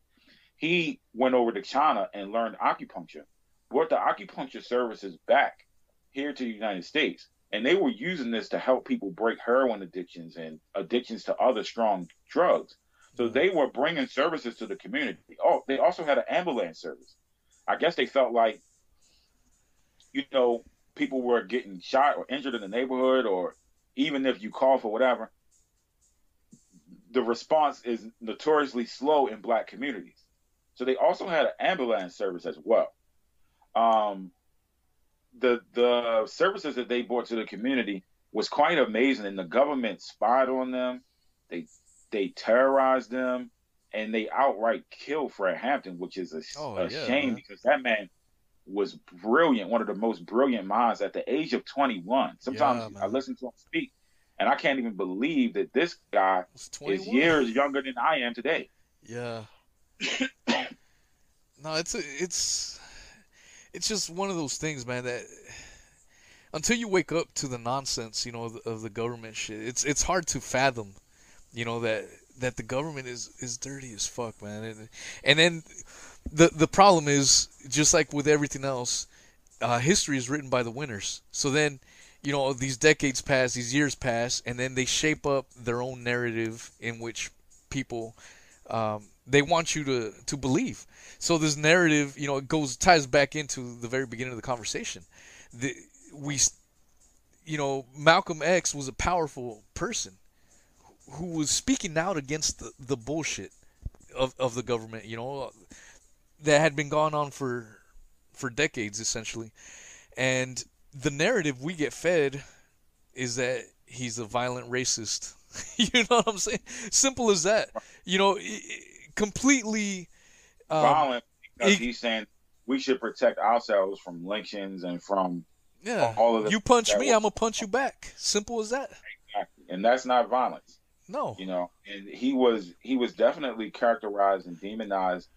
he went over to China and learned acupuncture, brought the acupuncture services back here to the United States. And they were using this to help people break heroin addictions and addictions to other strong drugs. So they were bringing services to the community. Oh, they also had an ambulance service. I guess they felt like, you know, people were getting shot or injured in the neighborhood, or even if you call for whatever, the response is notoriously slow in black communities. So they also had an ambulance service as well. Um, the the services that they brought to the community was quite amazing, and the government spied on them. They they terrorized them, and they outright killed Fred Hampton, which is a, oh, a yeah, shame man. because that man was brilliant, one of the most brilliant minds at the age of 21. Sometimes yeah, I listen to him speak, and I can't even believe that this guy is years younger than I am today. Yeah. no, it's a, it's it's just one of those things, man. That until you wake up to the nonsense, you know, of the, of the government shit, it's it's hard to fathom, you know, that that the government is is dirty as fuck, man. And, and then the the problem is just like with everything else, uh, history is written by the winners. So then, you know, these decades pass, these years pass, and then they shape up their own narrative in which people um, they want you to to believe. So this narrative, you know, it goes ties back into the very beginning of the conversation. The, we, you know, Malcolm X was a powerful person who was speaking out against the, the bullshit of, of the government, you know, uh, that had been going on for for decades essentially. And the narrative we get fed is that he's a violent racist. you know what I'm saying? Simple as that. You know, completely um, violent because he, he's saying we should protect ourselves from lynchings and from yeah. all of the. You punch me, I'm gonna punch you back. Simple as that. Exactly, and that's not violence. No, you know, and he was he was definitely characterized and demonized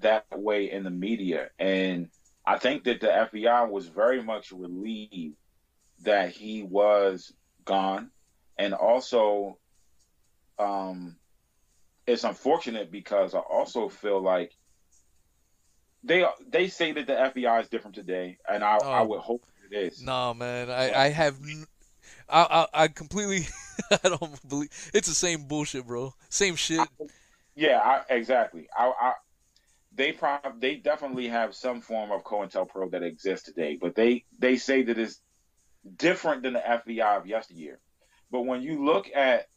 that way in the media, and I think that the FBI was very much relieved that he was gone, and also, um, it's unfortunate because I also feel like they they say that the FBI is different today, and I, oh. I would hope it is. No, man, I, I have, I, I, I completely, I don't believe it's the same bullshit, bro. Same shit. I, yeah, I, exactly. I, I, they prob they definitely have some form of COINTELPRO that exists today, but they they say that it's different than the FBI of yesteryear. But when you look at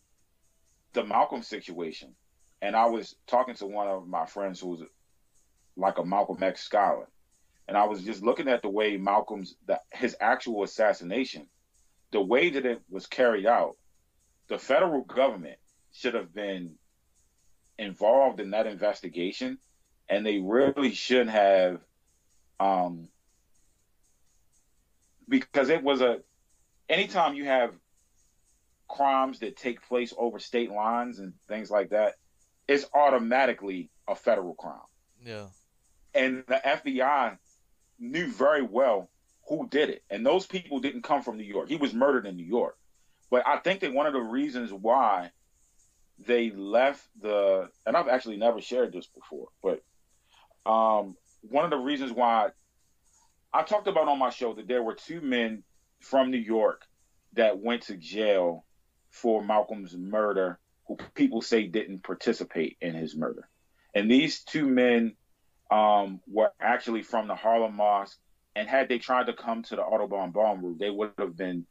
the Malcolm situation, and I was talking to one of my friends who was like a Malcolm X scholar, and I was just looking at the way Malcolm's the, his actual assassination, the way that it was carried out, the federal government should have been involved in that investigation, and they really shouldn't have, um, because it was a anytime you have crimes that take place over state lines and things like that it's automatically a federal crime. Yeah. And the FBI knew very well who did it. And those people didn't come from New York. He was murdered in New York. But I think that one of the reasons why they left the, and I've actually never shared this before, but um, one of the reasons why I talked about on my show that there were two men from New York that went to jail for Malcolm's murder who people say didn't participate in his murder. And these two men um, were actually from the Harlem Mosque. And had they tried to come to the Audubon Ballroom route, they would have been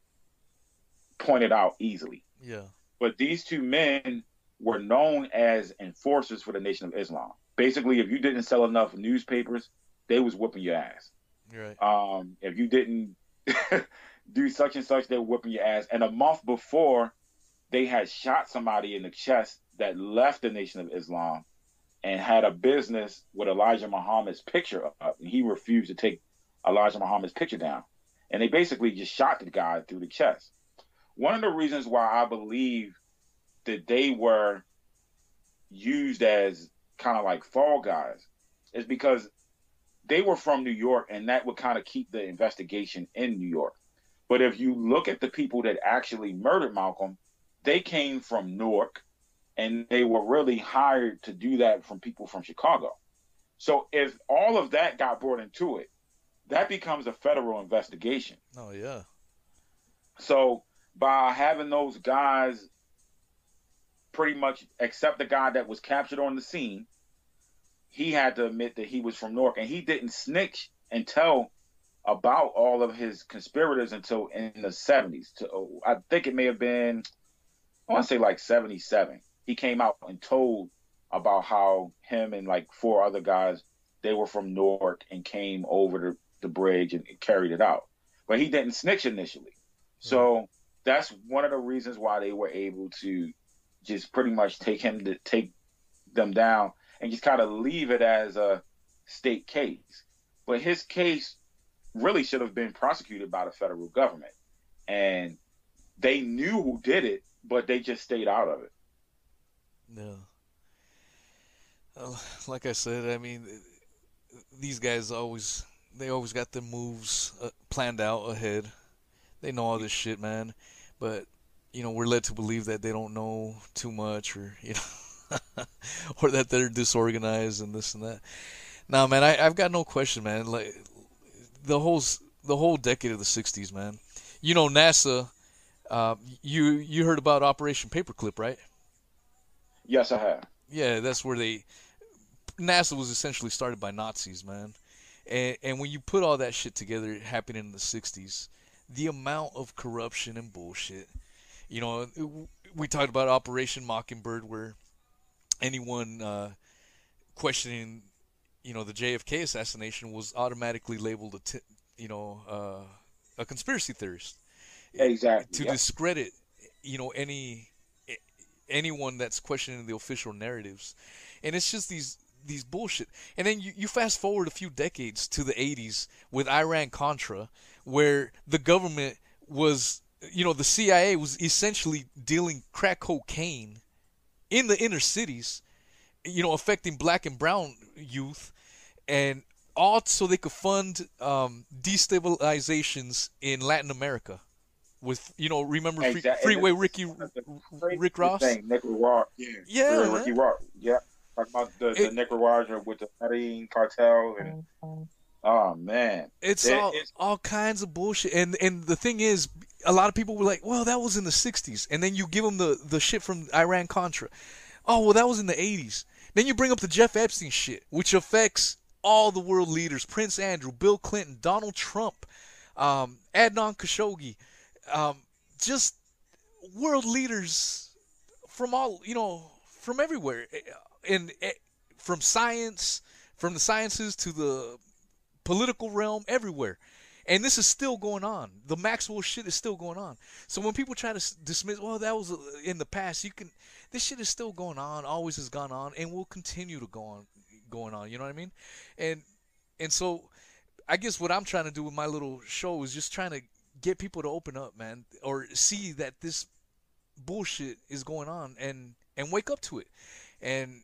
pointed out easily. Yeah. But these two men were known as enforcers for the Nation of Islam. Basically, if you didn't sell enough newspapers, they was whooping your ass. Right. Um, if you didn't do such and such, they were whooping your ass. And a month before, they had shot somebody in the chest that left the Nation of Islam and had a business with Elijah Muhammad's picture up, and he refused to take Elijah Muhammad's picture down. And they basically just shot the guy through the chest. One of the reasons why I believe that they were used as kind of like fall guys is because they were from New York, and that would kind of keep the investigation in New York. But if you look at the people that actually murdered Malcolm, they came from Newark, and they were really hired to do that from people from Chicago. So if all of that got brought into it, that becomes a federal investigation. Oh yeah. So by having those guys pretty much except the guy that was captured on the scene, he had to admit that he was from Newark, and he didn't snitch and tell about all of his conspirators until in the 70s. To, I think it may have been, I want to say like 77. He came out and told about how him and like four other guys, they were from Newark and came over the, the bridge and carried it out. But he didn't snitch initially. Hmm. So that's one of the reasons why they were able to just pretty much take him to take them down and just kind of leave it as a state case. But his case really should have been prosecuted by the federal government. And they knew who did it, but they just stayed out of it. Yeah. like I said, I mean, these guys always they always got their moves uh, planned out ahead. They know all this shit, man. But you know, we're led to believe that they don't know too much, or you know, or that they're disorganized and this and that. Now, man, I, I've got no question, man. Like the whole the whole decade of the '60s, man. You know, NASA. Uh, you you heard about Operation Paperclip, right? Yes, I have. Yeah, that's where they NASA was essentially started by Nazis, man. And and when you put all that shit together, it happened in the '60s, the amount of corruption and bullshit. You know, we talked about Operation Mockingbird, where anyone uh, questioning, you know, the JFK assassination was automatically labeled a, t- you know, uh, a conspiracy theorist. Exactly. To discredit, you know, any anyone that's questioning the official narratives, and it's just these these bullshit. And then you, you fast forward a few decades to the 80s with Iran Contra, where the government was, you know, the CIA was essentially dealing crack cocaine in the inner cities, you know, affecting black and brown youth, and all so they could fund um, destabilizations in Latin America. With you know, remember exactly. Freeway Ricky Rick Ross, thing, Nick Ross, yeah, yeah, Ricky Ross, yeah. Talking about the, it, the Nicaraguan with the Medellin cartel and oh man, it's it, all it's, all kinds of bullshit. And and the thing is, a lot of people were like, "Well, that was in the '60s," and then you give them the the shit from Iran Contra. Oh, well, that was in the '80s. Then you bring up the Jeff Epstein shit, which affects all the world leaders: Prince Andrew, Bill Clinton, Donald Trump, um, Adnan Khashoggi, um, just world leaders from all you know from everywhere in eh, from science, from the sciences to the political realm, everywhere. And this is still going on. The Maxwell shit is still going on. So when people try to dismiss, well, that was uh, in the past, you can. This shit is still going on. Always has gone on, and will continue to go on, going on. You know what I mean? And and so, I guess what I'm trying to do with my little show is just trying to get people to open up, man, or see that this bullshit is going on, and and wake up to it. And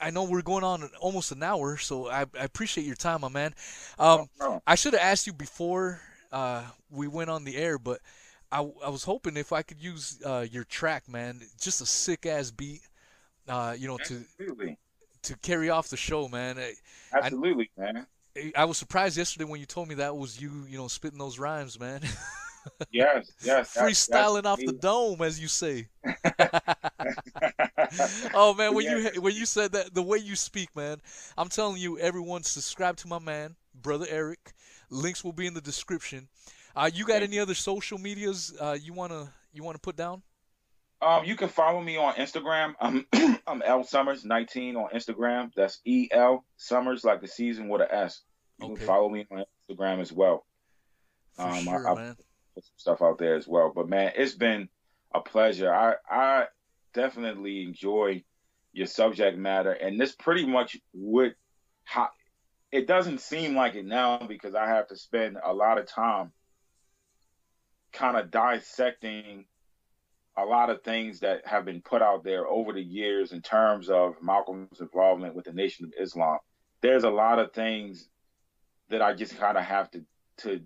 I know we're going on almost an hour, so I, I appreciate your time, my man. Um, I should have asked you before uh, we went on the air, but I, I was hoping if I could use uh, your track, man, just a sick ass beat Uh, you know, to Absolutely. to carry off the show, man. I, Absolutely, man. I was surprised yesterday when you told me that was you, you know, spitting those rhymes, man. Yes, yes. Freestyling that's off the dome, as you say. Oh man, when Yeah. you when you said that, the way you speak, man, I'm telling you, everyone subscribe to my man, brother Eric. Links will be in the description. Uh, you got any other social medias uh, you wanna you wanna put down? Um, you can follow me on Instagram. I'm I'm L Summers 19 on Instagram. That's E L Summers like the season with an S. You Okay. can follow me on Instagram as well. For Um, sure, I- man. Put some stuff out there as well. But man, it's been a pleasure. I I definitely enjoy your subject matter, and this pretty much would how it doesn't seem like it now because I have to spend a lot of time kind of dissecting a lot of things that have been put out there over the years in terms of Malcolm's involvement with the Nation of Islam. There's a lot of things that I just kind of have to to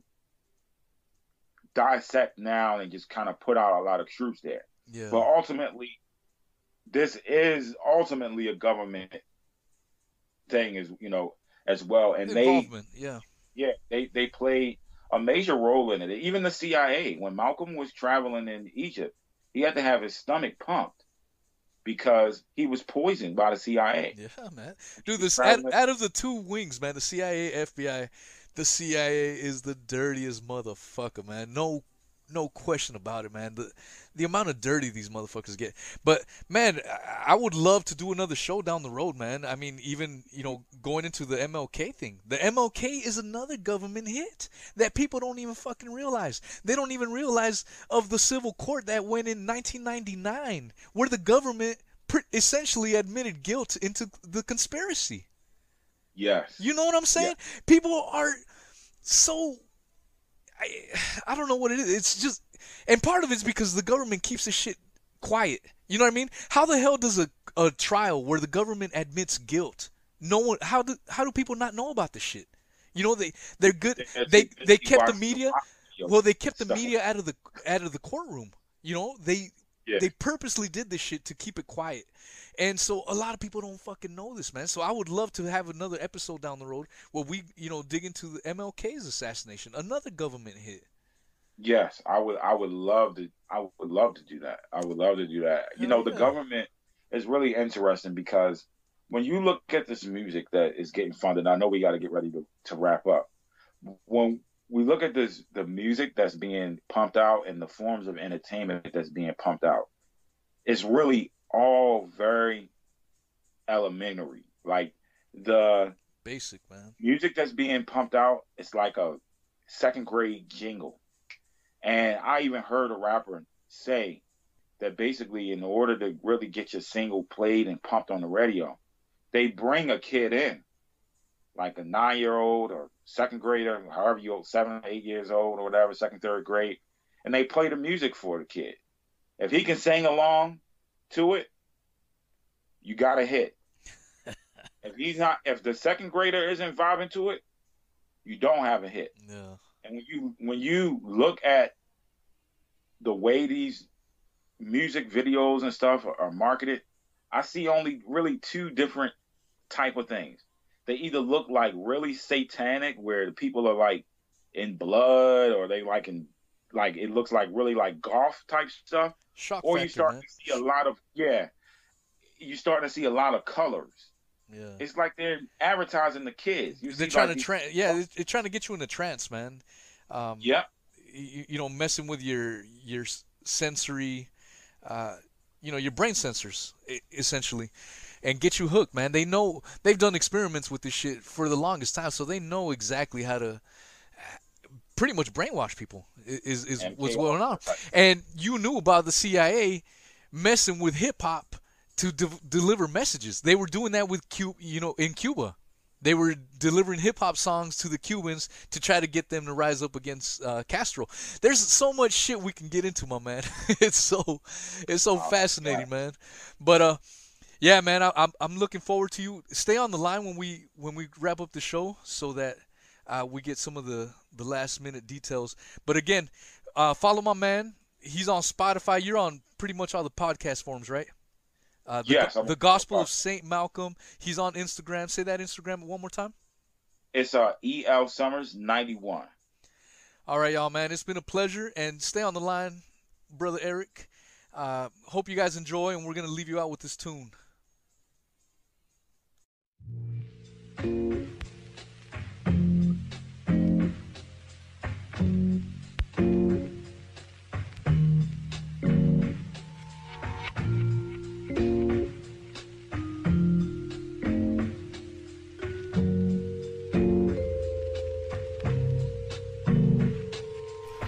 dissect now and just kind of put out a lot of truths there. Yeah. But ultimately, this is ultimately a government thing, as you know, as well. And they Involvement, yeah. yeah, they they played a major role in it. Even the CIA, when Malcolm was traveling in Egypt, he had to have his stomach pumped because he was poisoned by the CIA. Yeah, man. Dude, this out, out of the two wings, man, the CIA, FBI, the CIA is the dirtiest motherfucker, man. No, no question about it, man. The the amount of dirty these motherfuckers get. But man, I- would love to do another show down the road, man. I mean, even you know, going into the MLK thing. The MLK is another government hit that people don't even fucking realize. They don't even realize of the civil court that went in 1999, where the government essentially admitted guilt into the conspiracy. Yes. You know what I'm saying? People are so I I don't know what it is. It's just and part of it's because the government keeps this shit quiet. You know what I mean? How the hell does a a trial where the government admits guilt no one how do how do people not know about this shit? You know they they're good they they kept the media well they kept the media out of the out of the courtroom. You know, they Yeah. they purposely did this shit to keep it quiet. And so a lot of people don't fucking know this, man. So I would love to have another episode down the road where we, you know, dig into the MLK's assassination, another government hit. Yes, I would. I would love to. I would love to do that. I would love to do that. You know, Hell the government is really interesting because when you look at this music that is getting funded, I know we got to get ready to, to wrap up. When we look at this, the music that's being pumped out and the forms of entertainment that's being pumped out, it's really all very elementary. Like the Basic, man. music that's being pumped out it's like a second grade jingle and i even heard a rapper say that basically in order to really get your single played and pumped on the radio they bring a kid in like a nine year old or second grader however you old seven eight years old or whatever second third grade and they play the music for the kid if he can sing along to it you got a hit if he's not, if the second grader isn't vibing to it, you don't have a hit. Yeah. And when you when you look at the way these music videos and stuff are, are marketed, I see only really two different type of things. They either look like really satanic, where the people are like in blood, or they like in like it looks like really like golf type stuff, Shock or factor, you start man. to see a lot of yeah, you starting to see a lot of colors. Yeah. It's like they're advertising the kids. You They're trying like, to tra- yeah, they're, they're trying to get you in a trance, man. Um, Yeah, you, you know, messing with your your sensory, uh, you know, your brain sensors essentially, and get you hooked, man. They know they've done experiments with this shit for the longest time, so they know exactly how to pretty much brainwash people. Is is And what's going on? And you knew about the CIA messing with hip hop to de- deliver messages. They were doing that with Cu- you know, in Cuba. They were delivering hip hop songs to the Cubans to try to get them to rise up against uh, Castro. There's so much shit we can get into, my man. it's so it's so fascinating, man. But uh, yeah, man, I, I'm I'm looking forward to you. Stay on the line when we when we wrap up the show so that uh, we get some of the the last minute details. But again, uh, follow my man. He's on Spotify. You're on pretty much all the podcast forms, right? Uh, the, Yes, I'm- the Gospel of Saint Malcolm. He's on Instagram. Say that Instagram one more time. It's uh EL Summers ninety one. All right, y'all, man. It's been a pleasure, and stay on the line, brother Eric. Uh, hope you guys enjoy, and we're gonna leave you out with this tune.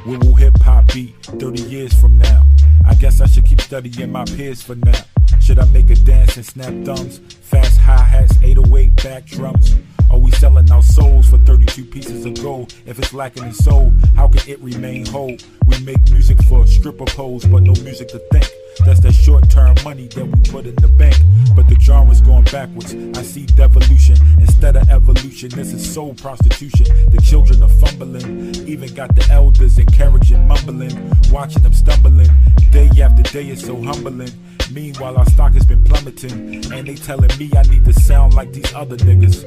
Will hip hop be 30 years from now? I guess I should keep studying my peers for now. Should I make a dance and snap thumbs? 808 back drums. Are we selling our souls for 32 pieces of gold? If it's lacking in soul, how can it remain whole? We make music for stripper pose, but no music to think. That's that short term money that we put in the bank. But the genre's going backwards. I see devolution instead of evolution. This is soul prostitution. The children are fumbling. Even got the elders encouraging, mumbling. Watching them stumbling. Day after day is so humbling. Meanwhile, our stock has been plummeting. And they telling me I need to sound like these other niggas.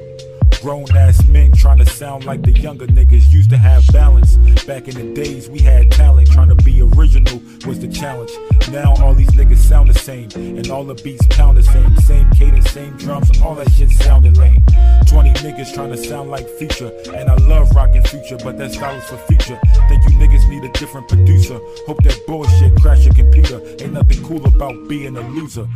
Grown ass men trying to sound like the younger niggas used to have balance. Back in the days, we had talent. Trying to be original was the challenge. Now all these niggas sound the same, and all the beats pound the same. Same cadence, same drums, all that shit sounding lame. 20 niggas trying to sound like Future, and I love rockin' Future, but that's is for future. Think you niggas need a different producer. Hope that bullshit crash your computer. Ain't nothing cool about being a loser.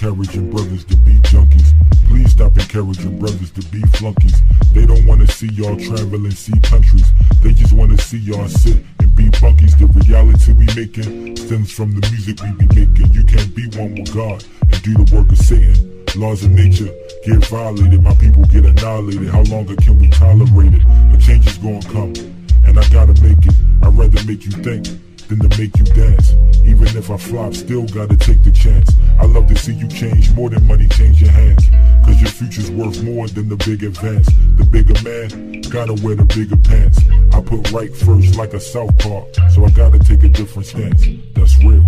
Encouraging brothers to be junkies. Please stop encouraging brothers to be flunkies. They don't wanna see y'all travel and see countries. They just wanna see y'all sit and be bunkies. The reality we making stems from the music we be making. You can't be one with God and do the work of Satan. Laws of nature get violated, my people get annihilated. How longer can we tolerate it? A change is gonna come, and I gotta make it. I'd rather make you think than to make you dance. Even if I flop, still gotta take the chance. I love to see you change more than money change your hands. Cause your future's worth more than the big advance. The bigger man gotta wear the bigger pants. I put right first like a southpaw, so I gotta take a different stance. That's real.